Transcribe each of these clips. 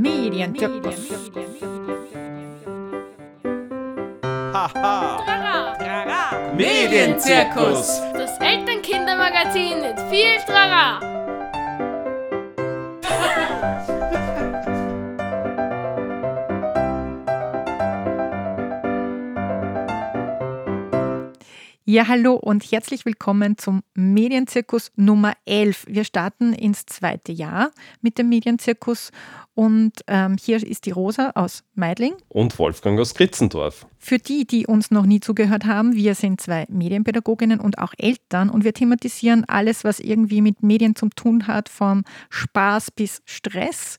Medienzirkus. Haha. Medienzirkus. Das Elternkindermagazin mit viel Trara. Ja, hallo und herzlich willkommen zum Medienzirkus Nummer 11. Wir starten ins zweite Jahr mit dem Medienzirkus und ähm, hier ist die Rosa aus Meidling. Und Wolfgang aus Kritzendorf. Für die, die uns noch nie zugehört haben, wir sind zwei Medienpädagoginnen und auch Eltern und wir thematisieren alles, was irgendwie mit Medien zu tun hat, vom Spaß bis Stress.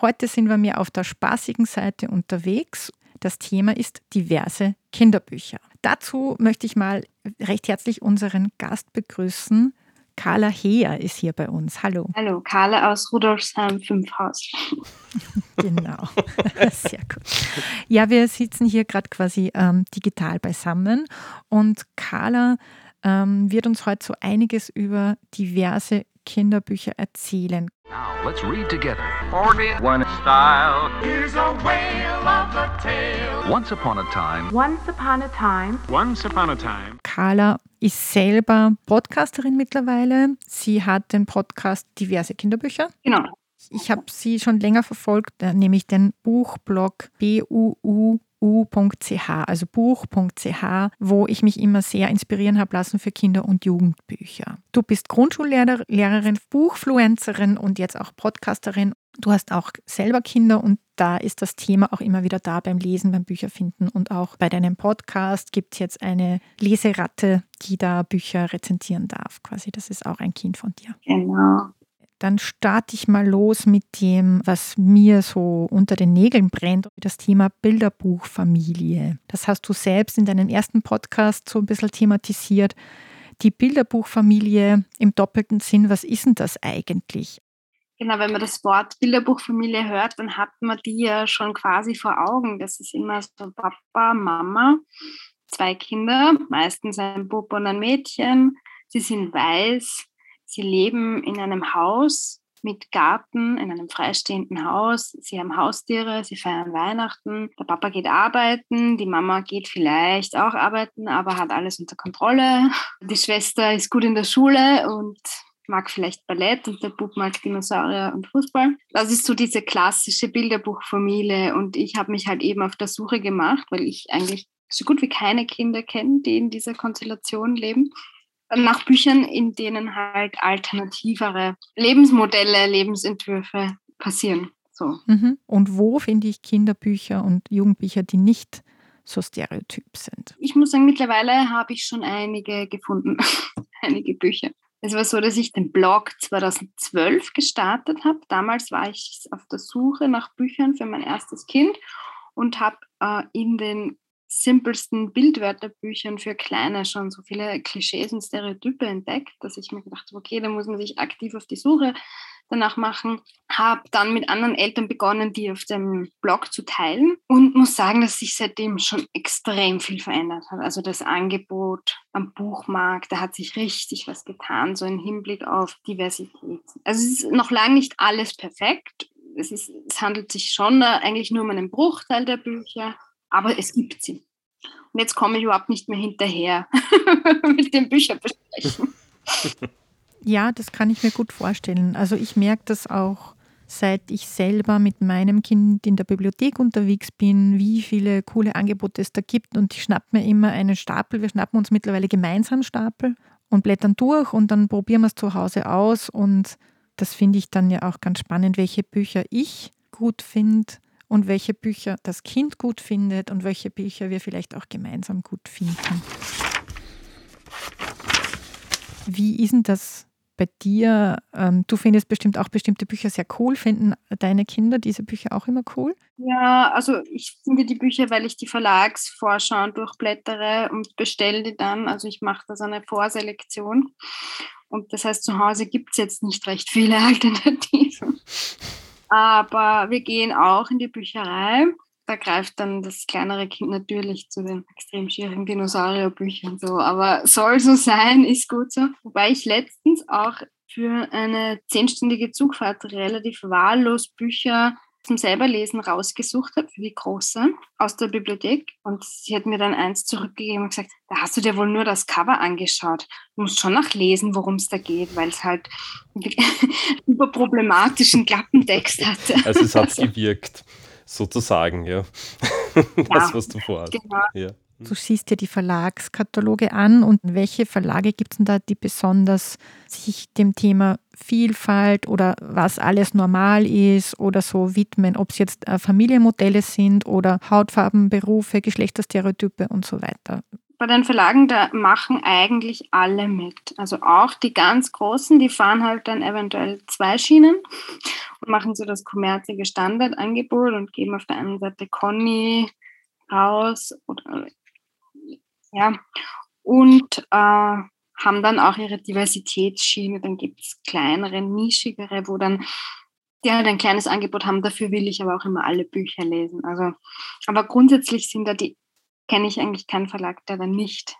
Heute sind wir mehr auf der spaßigen Seite unterwegs. Das Thema ist diverse Kinderbücher. Dazu möchte ich mal recht herzlich unseren Gast begrüßen. Carla Heer ist hier bei uns. Hallo. Hallo, Carla aus Rudolfsheim 5 Haus. Genau, sehr gut. Ja, wir sitzen hier gerade quasi ähm, digital beisammen und Carla ähm, wird uns heute so einiges über diverse Kinderbücher erzählen. Now let's read together. One style. Here's a whale of a tale. Once upon a time, Once upon a time, Once upon a time. Carla ist selber Podcasterin mittlerweile. Sie hat den Podcast Diverse Kinderbücher. Genau. Ich habe sie schon länger verfolgt, äh, nämlich den Buchblog buuu.ch, also buch.ch, wo ich mich immer sehr inspirieren habe lassen für Kinder- und Jugendbücher. Du bist Grundschullehrerin, Buchfluencerin und jetzt auch Podcasterin. Du hast auch selber Kinder und da ist das Thema auch immer wieder da beim Lesen, beim Bücherfinden und auch bei deinem Podcast gibt es jetzt eine Leseratte, die da Bücher rezensieren darf. Quasi, das ist auch ein Kind von dir. Genau. Dann starte ich mal los mit dem, was mir so unter den Nägeln brennt, das Thema Bilderbuchfamilie. Das hast du selbst in deinem ersten Podcast so ein bisschen thematisiert. Die Bilderbuchfamilie im doppelten Sinn, was ist denn das eigentlich? Genau, wenn man das Wort Bilderbuchfamilie hört, dann hat man die ja schon quasi vor Augen. Das ist immer so Papa, Mama, zwei Kinder, meistens ein Bub und ein Mädchen. Sie sind weiß, sie leben in einem Haus mit Garten, in einem freistehenden Haus. Sie haben Haustiere, sie feiern Weihnachten. Der Papa geht arbeiten, die Mama geht vielleicht auch arbeiten, aber hat alles unter Kontrolle. Die Schwester ist gut in der Schule und mag vielleicht Ballett und der Bub mag Dinosaurier und Fußball. Das ist so diese klassische Bilderbuchfamilie und ich habe mich halt eben auf der Suche gemacht, weil ich eigentlich so gut wie keine Kinder kenne, die in dieser Konstellation leben, nach Büchern, in denen halt alternativere Lebensmodelle, Lebensentwürfe passieren. So. Mhm. Und wo finde ich Kinderbücher und Jugendbücher, die nicht so stereotyp sind? Ich muss sagen, mittlerweile habe ich schon einige gefunden, einige Bücher. Es war so, dass ich den Blog 2012 gestartet habe. Damals war ich auf der Suche nach Büchern für mein erstes Kind und habe äh, in den simpelsten Bildwörterbüchern für Kleine schon so viele Klischees und Stereotype entdeckt, dass ich mir gedacht habe, okay, da muss man sich aktiv auf die Suche danach machen. Habe dann mit anderen Eltern begonnen, die auf dem Blog zu teilen und muss sagen, dass sich seitdem schon extrem viel verändert hat. Also das Angebot am Buchmarkt, da hat sich richtig was getan, so im Hinblick auf Diversität. Also es ist noch lange nicht alles perfekt. Es, ist, es handelt sich schon eigentlich nur um einen Bruchteil der Bücher, aber es gibt sie. Und jetzt komme ich überhaupt nicht mehr hinterher mit den Büchern besprechen. Ja, das kann ich mir gut vorstellen. Also ich merke das auch, seit ich selber mit meinem Kind in der Bibliothek unterwegs bin, wie viele coole Angebote es da gibt. Und ich schnappe mir immer einen Stapel. Wir schnappen uns mittlerweile gemeinsam Stapel und blättern durch und dann probieren wir es zu Hause aus. Und das finde ich dann ja auch ganz spannend, welche Bücher ich gut finde und welche Bücher das Kind gut findet und welche Bücher wir vielleicht auch gemeinsam gut finden. Wie ist denn das bei dir? Ähm, du findest bestimmt auch bestimmte Bücher sehr cool. Finden deine Kinder diese Bücher auch immer cool? Ja, also ich finde die Bücher, weil ich die Verlagsvorschau durchblättere und bestelle die dann. Also ich mache da so eine Vorselektion. Und das heißt, zu Hause gibt es jetzt nicht recht viele Alternativen. Aber wir gehen auch in die Bücherei. Da greift dann das kleinere Kind natürlich zu den extrem schieren Dinosaurierbüchern so. Aber soll so sein, ist gut so. Wobei ich letztens auch für eine zehnstündige Zugfahrt relativ wahllos Bücher zum selberlesen rausgesucht habe für die Große aus der Bibliothek. Und sie hat mir dann eins zurückgegeben und gesagt, da hast du dir wohl nur das Cover angeschaut. Du musst schon nachlesen, worum es da geht, weil es halt über problematischen Klappentext hatte. Also es hat gewirkt, sozusagen, ja. das, Ja, was du vorhast. Genau. Ja. Du siehst dir die Verlagskataloge an und welche Verlage gibt es denn da, die besonders sich dem Thema Vielfalt oder was alles normal ist oder so widmen, ob es jetzt äh, Familienmodelle sind oder Hautfarben, Berufe, Geschlechterstereotype und so weiter. Bei den Verlagen, da machen eigentlich alle mit. Also auch die ganz Großen, die fahren halt dann eventuell zwei Schienen und machen so das kommerzige Standardangebot und geben auf der einen Seite Conny raus oder ja und äh, haben dann auch ihre Diversitätsschiene. Dann gibt es kleinere, nischigere, wo dann die halt ein kleines Angebot haben. Dafür will ich aber auch immer alle Bücher lesen. Also, aber grundsätzlich sind da die kenne ich eigentlich keinen Verlag, der da nicht,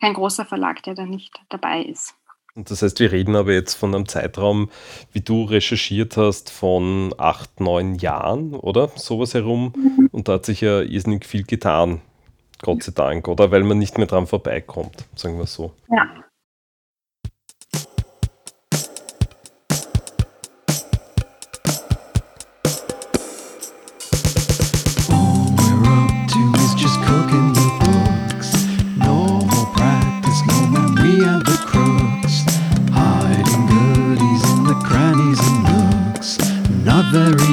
kein großer Verlag, der da nicht dabei ist. Und das heißt, wir reden aber jetzt von einem Zeitraum, wie du recherchiert hast, von acht, neun Jahren, oder? Sowas herum. Und da hat sich ja irrsinnig viel getan. Gott sei Dank, oder? Weil man nicht mehr dran vorbeikommt, sagen wir so. Ja.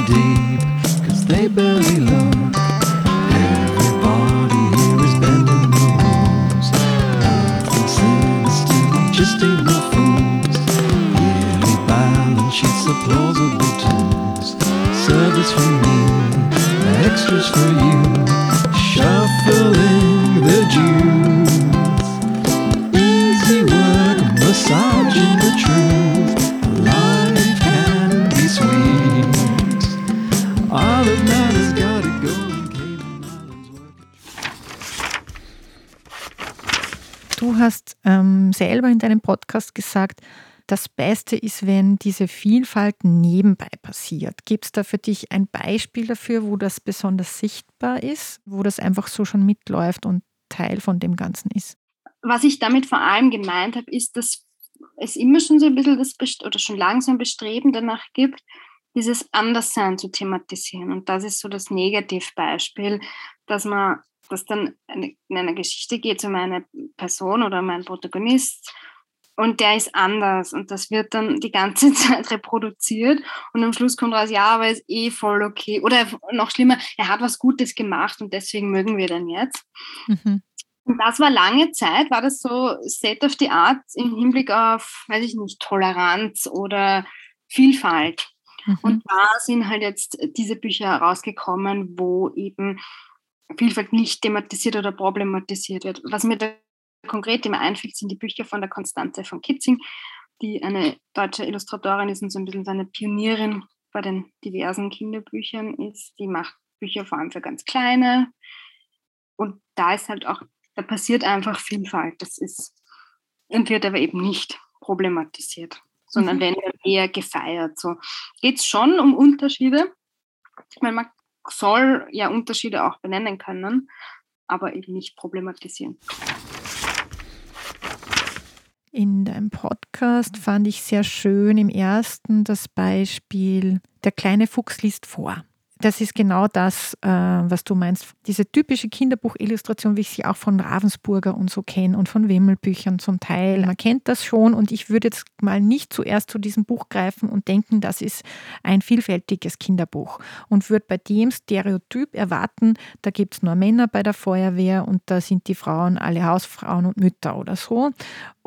day. Podcast gesagt, das Beste ist, wenn diese Vielfalt nebenbei passiert. Gibt es da für dich ein Beispiel dafür, wo das besonders sichtbar ist, wo das einfach so schon mitläuft und Teil von dem Ganzen ist? Was ich damit vor allem gemeint habe, ist, dass es immer schon so ein bisschen das Best oder schon langsam Bestreben danach gibt, dieses Anderssein zu thematisieren. Und das ist so das Negativbeispiel, dass man, dass dann in einer Geschichte geht um eine Person oder um einen Protagonist und der ist anders und das wird dann die ganze Zeit reproduziert und am Schluss kommt raus, ja, aber ist eh voll okay. Oder noch schlimmer, er hat was Gutes gemacht und deswegen mögen wir den jetzt. Mhm. Und das war lange Zeit, war das so State of the Art im Hinblick auf, weiß ich nicht, Toleranz oder Vielfalt. Mhm. Und da sind halt jetzt diese Bücher herausgekommen, wo eben Vielfalt nicht thematisiert oder problematisiert wird. Was mir da konkret immer einfällt, sind die Bücher von der Konstanze von Kitzing, die eine deutsche Illustratorin ist und so ein bisschen so eine Pionierin bei den diversen Kinderbüchern ist. Die macht Bücher vor allem für ganz kleine. Und da ist halt auch, da passiert einfach Vielfalt. Das ist und wird aber eben nicht problematisiert, sondern Mhm. wenn dann eher gefeiert. So geht es schon um Unterschiede, weil man soll ja Unterschiede auch benennen können, aber eben nicht problematisieren. In deinem Podcast fand ich sehr schön im ersten das Beispiel, der kleine Fuchs liest vor. Das ist genau das, äh, was du meinst. Diese typische Kinderbuchillustration, wie ich sie auch von Ravensburger und so kenne und von Wimmelbüchern zum Teil. Man kennt das schon und ich würde jetzt mal nicht zuerst zu diesem Buch greifen und denken, das ist ein vielfältiges Kinderbuch und würde bei dem Stereotyp erwarten, da gibt es nur Männer bei der Feuerwehr und da sind die Frauen alle Hausfrauen und Mütter oder so.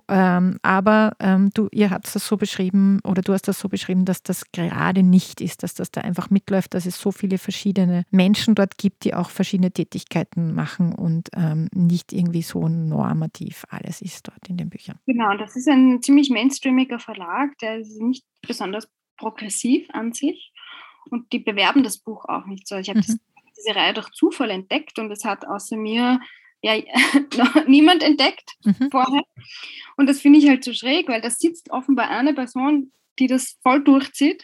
Ähm, aber ähm, du, ihr habt das so beschrieben oder du hast das so beschrieben, dass das gerade nicht ist, dass das da einfach mitläuft, dass es so viele verschiedene Menschen dort gibt, die auch verschiedene Tätigkeiten machen und ähm, nicht irgendwie so normativ alles ist dort in den Büchern. Genau, und das ist ein ziemlich mainstreamiger Verlag, der ist nicht besonders progressiv an sich und die bewerben das Buch auch nicht so. Ich habe Mhm. diese Reihe durch Zufall entdeckt und es hat außer mir ja, noch niemand entdeckt Mhm. vorher. Und das finde ich halt so schräg, weil da sitzt offenbar eine Person, die das voll durchzieht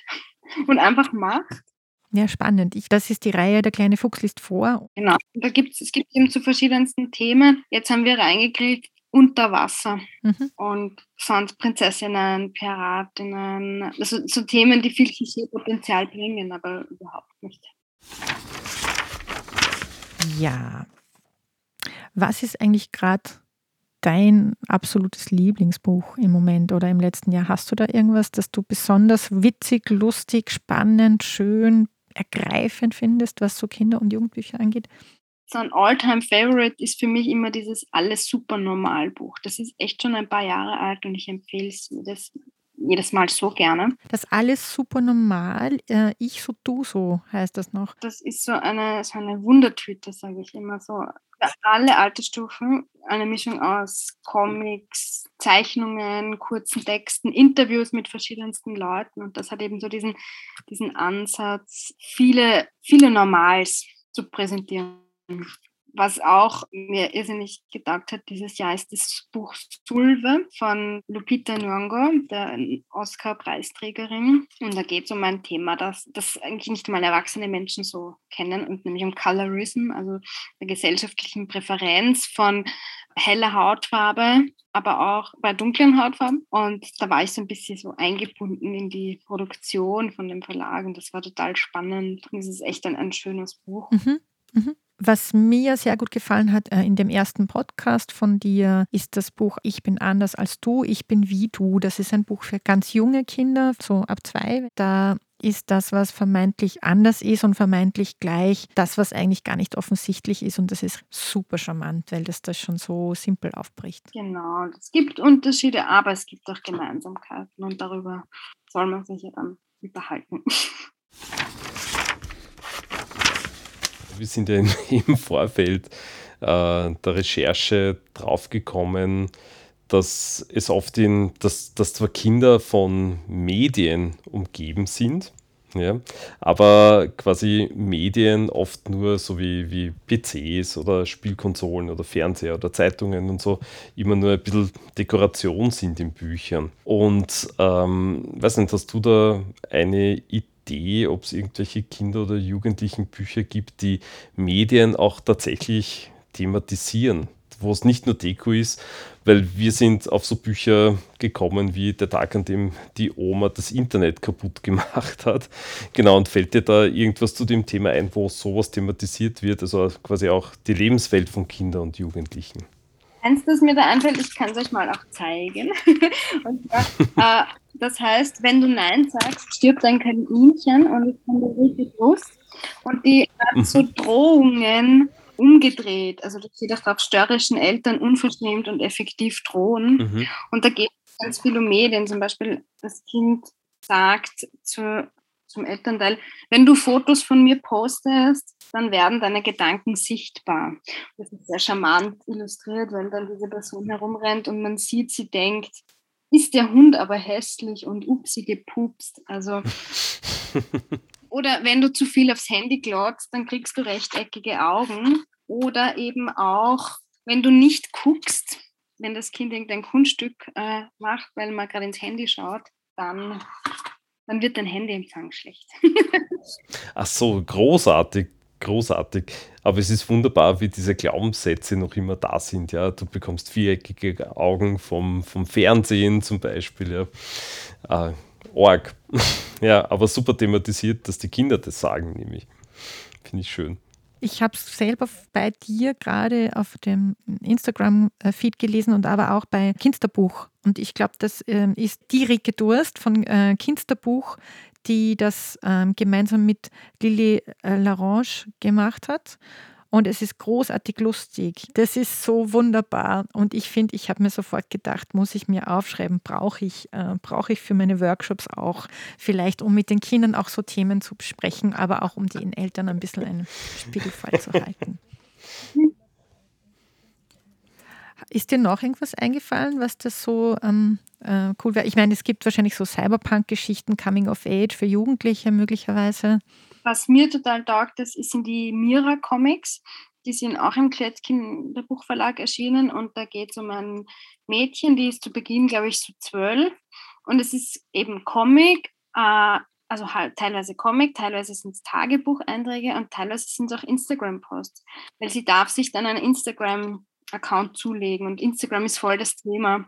und einfach macht. Ja, spannend. Ich, das ist die Reihe Der kleine Fuchs liest vor. Genau. Da gibt's, es gibt eben zu verschiedensten Themen. Jetzt haben wir reingekriegt unter Wasser Mhm. und Sandprinzessinnen, Piratinnen, also so Themen, die viel Klischeepotenzial bringen, aber überhaupt nicht. Ja. Was ist eigentlich gerade dein absolutes Lieblingsbuch im Moment oder im letzten Jahr? Hast du da irgendwas, das du besonders witzig, lustig, spannend, schön, ergreifend findest, was so Kinder- und Jugendbücher angeht? So ein All-Time-Favorite ist für mich immer dieses Alles super normal Buch. Das ist echt schon ein paar Jahre alt und ich empfehle es jedes, jedes Mal so gerne. Das alles super normal, äh, ich so, du so heißt das noch. Das ist so eine, so eine Wundertüte, sage ich immer so. Alle Altersstufen, eine Mischung aus Comics, Zeichnungen, kurzen Texten, Interviews mit verschiedensten Leuten. Und das hat eben so diesen, diesen Ansatz, viele, viele Normals zu präsentieren. Was auch mir irrsinnig gedacht hat dieses Jahr ist das Buch Sulve von Lupita Nyong'o, der Oscar-Preisträgerin. Und da geht es um ein Thema, das, das eigentlich nicht mal erwachsene Menschen so kennen, und nämlich um Colorism, also der gesellschaftlichen Präferenz von heller Hautfarbe, aber auch bei dunklen Hautfarben. Und da war ich so ein bisschen so eingebunden in die Produktion von dem Verlag und das war total spannend. Und es ist echt ein, ein schönes Buch. Mhm. Mhm. Was mir sehr gut gefallen hat äh, in dem ersten Podcast von dir, ist das Buch Ich bin anders als du, ich bin wie du. Das ist ein Buch für ganz junge Kinder, so ab zwei. Da ist das, was vermeintlich anders ist und vermeintlich gleich, das, was eigentlich gar nicht offensichtlich ist. Und das ist super charmant, weil das das schon so simpel aufbricht. Genau, es gibt Unterschiede, aber es gibt auch Gemeinsamkeiten und darüber soll man sich ja dann unterhalten. Wir sind ja im, Vorfeld äh, der Recherche draufgekommen, dass es oft in, dass, dass zwar Kinder von Medien umgeben sind, ja, aber quasi Medien oft nur so wie, wie PCs oder Spielkonsolen oder Fernseher oder Zeitungen und so immer nur ein bisschen Dekoration sind in Büchern. Und ähm, weiß nicht, hast du da eine Idee, ob es irgendwelche Kinder- oder Jugendlichen-Bücher gibt, die Medien auch tatsächlich thematisieren? wo es nicht nur Deko ist, weil wir sind auf so Bücher gekommen wie der Tag, an dem die Oma das Internet kaputt gemacht hat. Genau, und fällt dir da irgendwas zu dem Thema ein, wo sowas thematisiert wird, also quasi auch die Lebenswelt von Kindern und Jugendlichen? Eins, das mir da einfällt, ich kann es euch mal auch zeigen. und zwar, äh, das heißt, wenn du Nein sagst, stirbt ein Kaninchen und von der richtig Lust. Und die hat so Drohungen umgedreht. Also da steht auch drauf, störrischen Eltern unverschämt und effektiv drohen. Mhm. Und da geht es ganz viel um Medien. Zum Beispiel, das Kind sagt zu, zum Elternteil, wenn du Fotos von mir postest, dann werden deine Gedanken sichtbar. Das ist sehr charmant illustriert, wenn dann diese Person herumrennt und man sieht, sie denkt, ist der Hund aber hässlich und upsi gepupst. Also oder wenn du zu viel aufs Handy glotzt, dann kriegst du rechteckige Augen. Oder eben auch, wenn du nicht guckst, wenn das Kind irgendein Kunststück äh, macht, weil man gerade ins Handy schaut, dann, dann wird dein Handyempfang schlecht. Ach so, großartig, großartig. Aber es ist wunderbar, wie diese Glaubenssätze noch immer da sind. Ja, du bekommst viereckige Augen vom, vom Fernsehen zum Beispiel. Ja. Äh, Org. ja, aber super thematisiert, dass die Kinder das sagen, nämlich. Finde ich schön. Ich habe es selber bei dir gerade auf dem Instagram-Feed gelesen und aber auch bei Kinsterbuch. Und ich glaube, das ähm, ist die Rike Durst von äh, Kinsterbuch, die das ähm, gemeinsam mit Lili äh, Larange gemacht hat. Und es ist großartig lustig. Das ist so wunderbar. Und ich finde, ich habe mir sofort gedacht, muss ich mir aufschreiben, brauche ich, äh, brauche ich für meine Workshops auch. Vielleicht, um mit den Kindern auch so Themen zu besprechen, aber auch um den Eltern ein bisschen einen Spiegel vorzuhalten. Ist dir noch irgendwas eingefallen, was das so ähm, äh, cool wäre? Ich meine, es gibt wahrscheinlich so Cyberpunk-Geschichten, Coming of Age für Jugendliche möglicherweise. Was mir total taugt, das sind die Mira-Comics. Die sind auch im Kinderbuchverlag erschienen und da geht es um ein Mädchen, die ist zu Beginn, glaube ich, so zwölf. Und es ist eben Comic, äh, also halt teilweise Comic, teilweise sind es Tagebucheinträge und teilweise sind es auch Instagram-Posts, weil sie darf sich dann einen Instagram-Account zulegen und Instagram ist voll das Thema.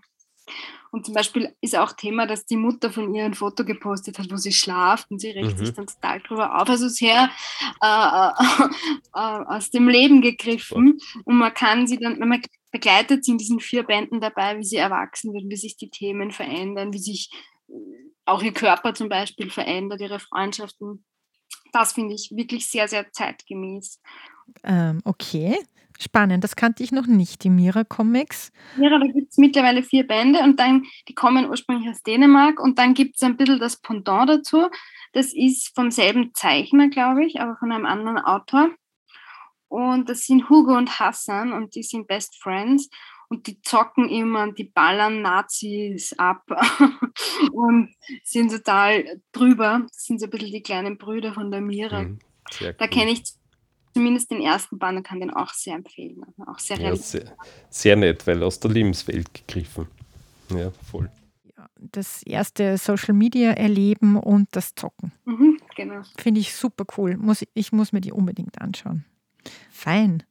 Und zum Beispiel ist auch Thema, dass die Mutter von ihr ein Foto gepostet hat, wo sie schlaft und sie regt Mhm. sich dann total drüber auf. Also sehr äh, äh, aus dem Leben gegriffen. Und man kann sie dann, man begleitet sie in diesen vier Bänden dabei, wie sie erwachsen wird, wie sich die Themen verändern, wie sich äh, auch ihr Körper zum Beispiel verändert, ihre Freundschaften. Das finde ich wirklich sehr, sehr zeitgemäß. Ähm, okay, spannend. Das kannte ich noch nicht, die Mira-Comics. Ja, da gibt es mittlerweile vier Bände und dann, die kommen ursprünglich aus Dänemark und dann gibt es ein bisschen das Pendant dazu. Das ist vom selben Zeichner, glaube ich, aber von einem anderen Autor. Und das sind Hugo und Hassan und die sind Best Friends und die zocken immer und die ballern Nazis ab und sind total drüber. Das sind so ein bisschen die kleinen Brüder von der Mira. Mhm. Da kenne ich zumindest den ersten Band und kann den auch sehr empfehlen. Also auch sehr Ja, sehr, sehr nett, weil aus der Lebenswelt gegriffen. Ja, voll. Das erste Social Media erleben und das Zocken. Mhm, genau. Finde ich super cool. Muss, ich muss mir die unbedingt anschauen. Fein.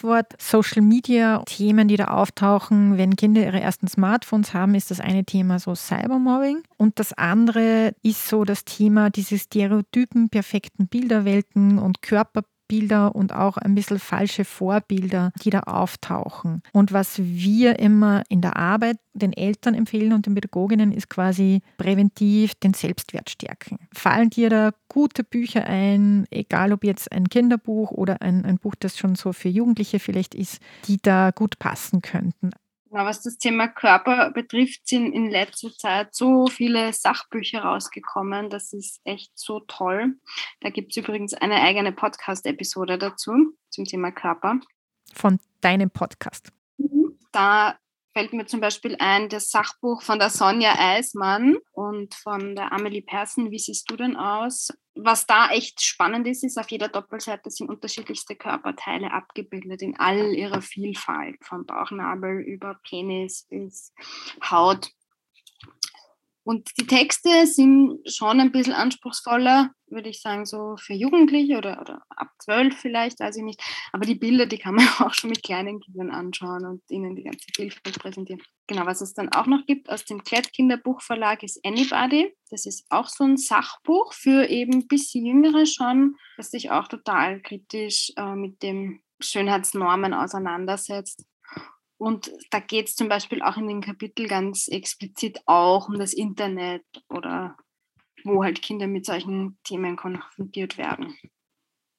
Stichwort Social Media, Themen, die da auftauchen, wenn Kinder ihre ersten Smartphones haben, ist das eine Thema so Cybermobbing. Und das andere ist so das Thema diese Stereotypen, perfekten Bilderwelten und Körperbilder und auch ein bisschen falsche Vorbilder, die da auftauchen. Und was wir immer in der Arbeit den Eltern empfehlen und den Pädagoginnen ist quasi präventiv den Selbstwert stärken. Fallen dir da gute Bücher ein, egal ob jetzt ein Kinderbuch oder ein, ein Buch, das schon so für Jugendliche vielleicht ist, die da gut passen könnten? Was das Thema Körper betrifft, sind in letzter Zeit so viele Sachbücher rausgekommen. Das ist echt so toll. Da gibt es übrigens eine eigene Podcast-Episode dazu, zum Thema Körper. Von deinem Podcast. Da fällt mir zum Beispiel ein das Sachbuch von der Sonja Eismann und von der Amelie Persson. Wie siehst du denn aus? Was da echt spannend ist, ist, auf jeder Doppelseite sind unterschiedlichste Körperteile abgebildet in all ihrer Vielfalt, vom Bauchnabel über Penis bis Haut. Und die Texte sind schon ein bisschen anspruchsvoller, würde ich sagen, so für Jugendliche oder, oder ab zwölf vielleicht, weiß ich nicht. Aber die Bilder, die kann man auch schon mit kleinen Kindern anschauen und ihnen die ganze Vielfalt präsentieren. Genau, was es dann auch noch gibt aus dem Klett-Kinderbuchverlag ist Anybody. Das ist auch so ein Sachbuch für eben ein bisschen Jüngere schon, das sich auch total kritisch äh, mit den Schönheitsnormen auseinandersetzt. Und da geht es zum Beispiel auch in den Kapitel ganz explizit auch um das Internet oder wo halt Kinder mit solchen Themen konfrontiert werden.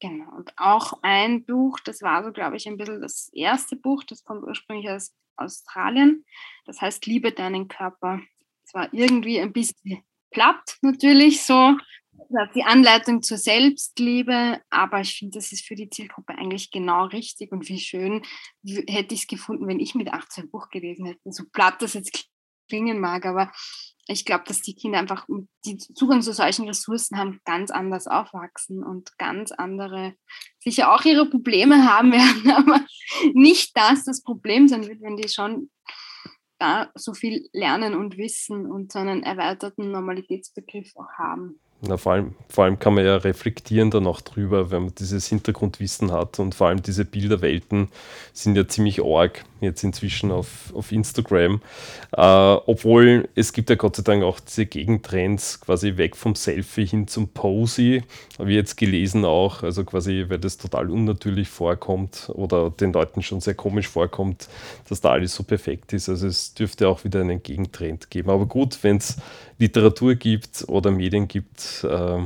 Genau. Und auch ein Buch, das war so, glaube ich, ein bisschen das erste Buch, das kommt ursprünglich aus Australien. Das heißt Liebe deinen Körper. Es war irgendwie ein bisschen platt natürlich so. Die Anleitung zur Selbstliebe, aber ich finde, das ist für die Zielgruppe eigentlich genau richtig und wie schön hätte ich es gefunden, wenn ich mit 18 Buch gelesen hätte. So platt das jetzt klingen mag, aber ich glaube, dass die Kinder einfach, die Zugang zu solchen Ressourcen haben, ganz anders aufwachsen und ganz andere, sicher auch ihre Probleme haben werden, aber nicht das das Problem sein wird, wenn die schon da so viel lernen und wissen und so einen erweiterten Normalitätsbegriff auch haben. Na, vor, allem, vor allem kann man ja reflektieren dann auch drüber, wenn man dieses Hintergrundwissen hat und vor allem diese Bilderwelten sind ja ziemlich arg jetzt inzwischen auf, auf Instagram. Äh, obwohl es gibt ja Gott sei Dank auch diese Gegentrends quasi weg vom Selfie hin zum Posy. Habe ich jetzt gelesen auch, also quasi, weil das total unnatürlich vorkommt oder den Leuten schon sehr komisch vorkommt, dass da alles so perfekt ist. Also es dürfte auch wieder einen Gegentrend geben. Aber gut, wenn es Literatur gibt oder Medien gibt, äh,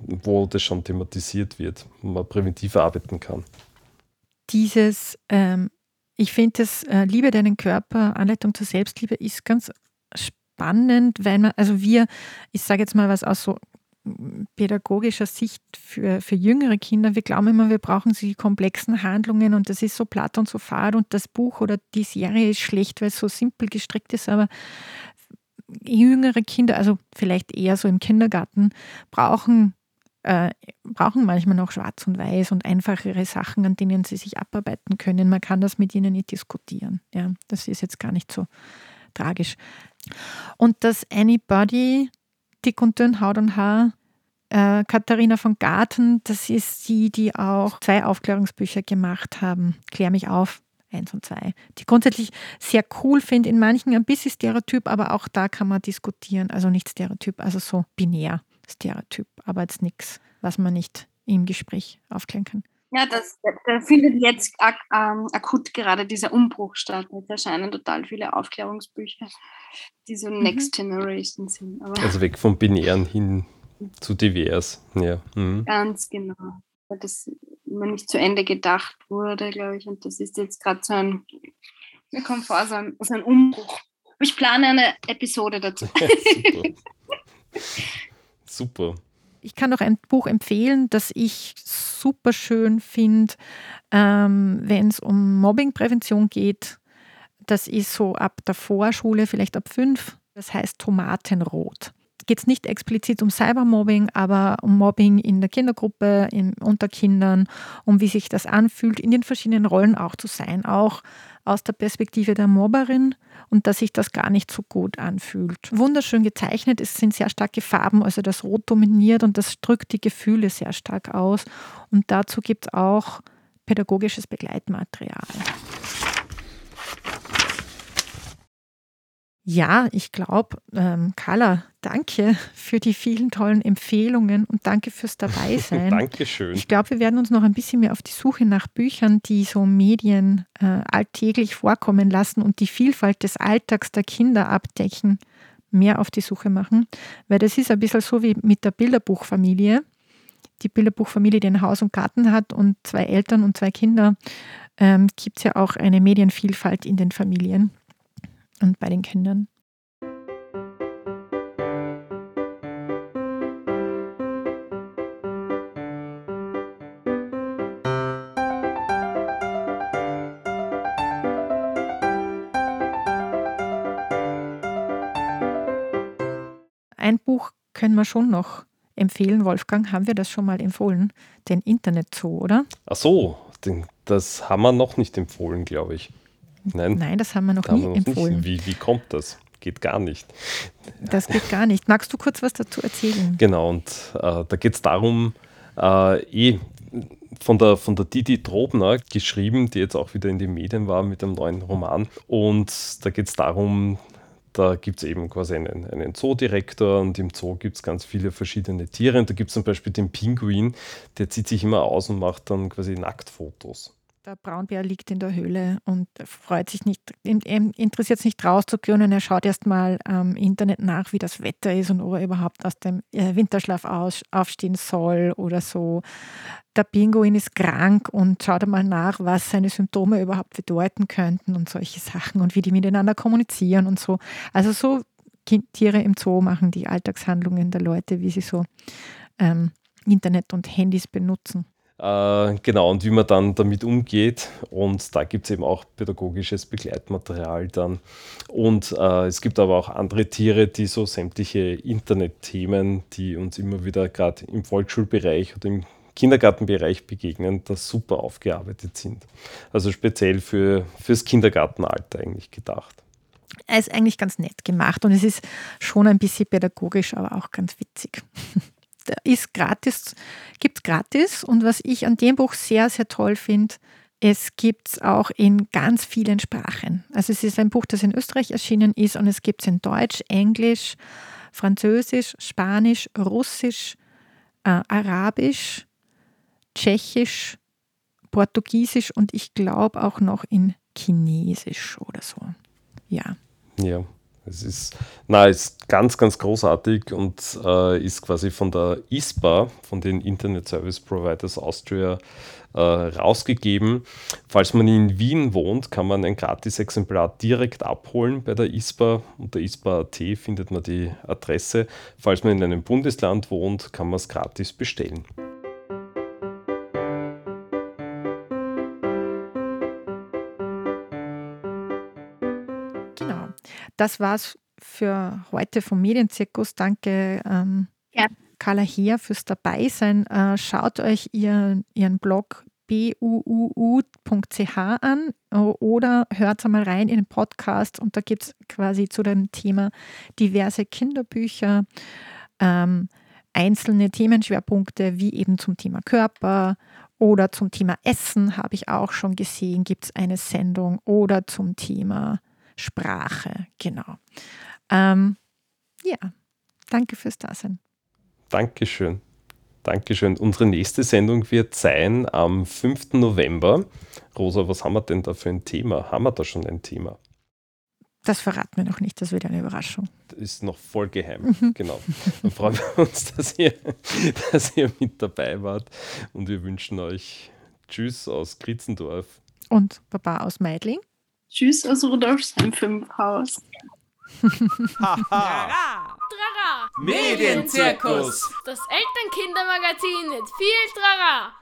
wo das schon thematisiert wird und man präventiv arbeiten kann. Dieses, ähm, ich finde das äh, Liebe deinen Körper, Anleitung zur Selbstliebe ist ganz spannend, weil man, also wir, ich sage jetzt mal was aus so pädagogischer Sicht für, für jüngere Kinder. Wir glauben immer, wir brauchen sie komplexen Handlungen und das ist so platt und so fad und das Buch oder die Serie ist schlecht, weil es so simpel gestrickt ist, aber jüngere Kinder, also vielleicht eher so im Kindergarten, brauchen, äh, brauchen manchmal noch schwarz und weiß und einfachere Sachen, an denen sie sich abarbeiten können. Man kann das mit ihnen nicht diskutieren. Ja, das ist jetzt gar nicht so tragisch. Und das Anybody, dick und dünn, Haut und Haar, äh, Katharina von Garten, das ist sie, die auch zwei Aufklärungsbücher gemacht haben. Klär mich auf, eins und zwei, die grundsätzlich sehr cool finde, in manchen ein bisschen Stereotyp, aber auch da kann man diskutieren. Also nicht Stereotyp, also so binär Stereotyp, aber jetzt nichts, was man nicht im Gespräch aufklären kann. Ja, das, da findet jetzt ak ähm, akut gerade dieser Umbruch statt. Jetzt erscheinen total viele Aufklärungsbücher, die so Mhm. Next Generation sind. Aber Also weg vom Binären hin zu divers. Ja. Mhm. ganz genau. Weil das immer nicht zu Ende gedacht wurde, glaube ich. Und das ist jetzt gerade so ein, mir kommt vor, so ein, so ein Umbruch. Ich plane eine Episode dazu. Super. Super. Ich kann noch ein Buch empfehlen, das ich super schön finde, ähm, wenn es um Mobbingprävention geht. Das ist so ab der Vorschule, vielleicht ab fünf. Das heißt Tomatenrot. Geht es nicht explizit um Cybermobbing, aber um Mobbing in der Kindergruppe, in, unter Kindern, um wie sich das anfühlt, in den verschiedenen Rollen auch zu sein, auch aus der Perspektive der Mobberin und dass sich das gar nicht so gut anfühlt. Wunderschön gezeichnet, es sind sehr starke Farben, also das Rot dominiert und das drückt die Gefühle sehr stark aus. Und dazu gibt es auch pädagogisches Begleitmaterial. Ja, ich glaube, ähm, Carla, danke für die vielen tollen Empfehlungen und danke fürs Dabeisein. Dankeschön. Ich glaube, wir werden uns noch ein bisschen mehr auf die Suche nach Büchern, die so Medien äh, alltäglich vorkommen lassen und die Vielfalt des Alltags der Kinder abdecken, mehr auf die Suche machen. Weil das ist ein bisschen so wie mit der Bilderbuchfamilie. Die Bilderbuchfamilie, die ein Haus und Garten hat und zwei Eltern und zwei Kinder, ähm, gibt es ja auch eine Medienvielfalt in den Familien und bei den Kindern. Ein Buch können wir schon noch empfehlen, Wolfgang. Haben wir das schon mal empfohlen? Den Internet Zoo, oder? Ach so, das haben wir noch nicht empfohlen, glaube ich. Nein, Nein, das haben wir noch nie wir empfohlen. nicht. Wie, wie kommt das? Geht gar nicht. Das geht gar nicht. Magst du kurz was dazu erzählen? Genau, und äh, da geht es darum, äh, eh von der, von der Didi Trobner geschrieben, die jetzt auch wieder in den Medien war mit einem neuen Roman. Und da geht es darum, da gibt es eben quasi einen, einen Zoodirektor und im Zoo gibt es ganz viele verschiedene Tiere. Und da gibt es zum Beispiel den Pinguin, der zieht sich immer aus und macht dann quasi Nacktfotos. Der Braunbär liegt in der Höhle und freut sich nicht, interessiert es nicht rauszugehen und er schaut erst mal am Internet nach, wie das Wetter ist und ob er überhaupt aus dem äh, Winterschlaf aufstehen soll oder so. Der Pinguin ist krank und schaut einmal nach, was seine Symptome überhaupt bedeuten könnten und solche Sachen und wie die miteinander kommunizieren und so. Also so Tiere im Zoo machen die Alltagshandlungen der Leute, wie sie so ähm, Internet und Handys benutzen. Äh, genau, und wie man dann damit umgeht. Und da gibt es eben auch pädagogisches Begleitmaterial dann. Und äh, es gibt aber auch andere Tiere, die so sämtliche Internetthemen, die uns immer wieder gerade im Volksschulbereich oder im Kindergartenbereich begegnen, das super aufgearbeitet sind. Also speziell für, fürs Kindergartenalter eigentlich gedacht. Er ist eigentlich ganz nett gemacht und es ist schon ein bisschen pädagogisch, aber auch ganz witzig. ist gratis, gibt gratis. Und was ich an dem Buch sehr, sehr toll finde, es gibt es auch in ganz vielen Sprachen. Also es ist ein Buch, das in Österreich erschienen ist und es gibt es in Deutsch, Englisch, Französisch, Spanisch, Russisch, äh, Arabisch, Tschechisch, Portugiesisch und ich glaube auch noch in Chinesisch oder so. Ja. Ja, es ist, na, ist ganz, ganz großartig und äh, ist quasi von der ISPA, von den Internet Service Providers Austria, äh, rausgegeben. Falls man in Wien wohnt, kann man ein Gratis-Exemplar direkt abholen bei der ISPA. Unter ISPA.at findet man die Adresse. Falls man in einem Bundesland wohnt, kann man es gratis bestellen. Das war's für heute vom Medienzirkus. Danke, ähm, Ja. Carla Heer, fürs Dabeisein. Äh, schaut euch ihr, ihren Blog buuu.ch an oder hört einmal rein in den Podcast und da gibt es quasi zu dem Thema diverse Kinderbücher, ähm, einzelne Themenschwerpunkte wie eben zum Thema Körper oder zum Thema Essen habe ich auch schon gesehen, gibt es eine Sendung oder zum Thema Sprache, genau. Ähm, ja, danke fürs Dasein. Dankeschön. Dankeschön. Unsere nächste Sendung wird sein am 5. November. Rosa, was haben wir denn da für ein Thema? Haben wir da schon ein Thema? Das verraten wir noch nicht, das wird eine Überraschung. Das ist noch voll geheim. Genau. Dann freuen wir uns, dass ihr, dass ihr mit dabei wart. Und wir wünschen euch Tschüss aus Kritzendorf. Und Baba aus Meidling. Tschüss aus Rudolfsheim 5 Haus. Trara! Medienzirkus. Das Elternkindermagazin mit viel Trara!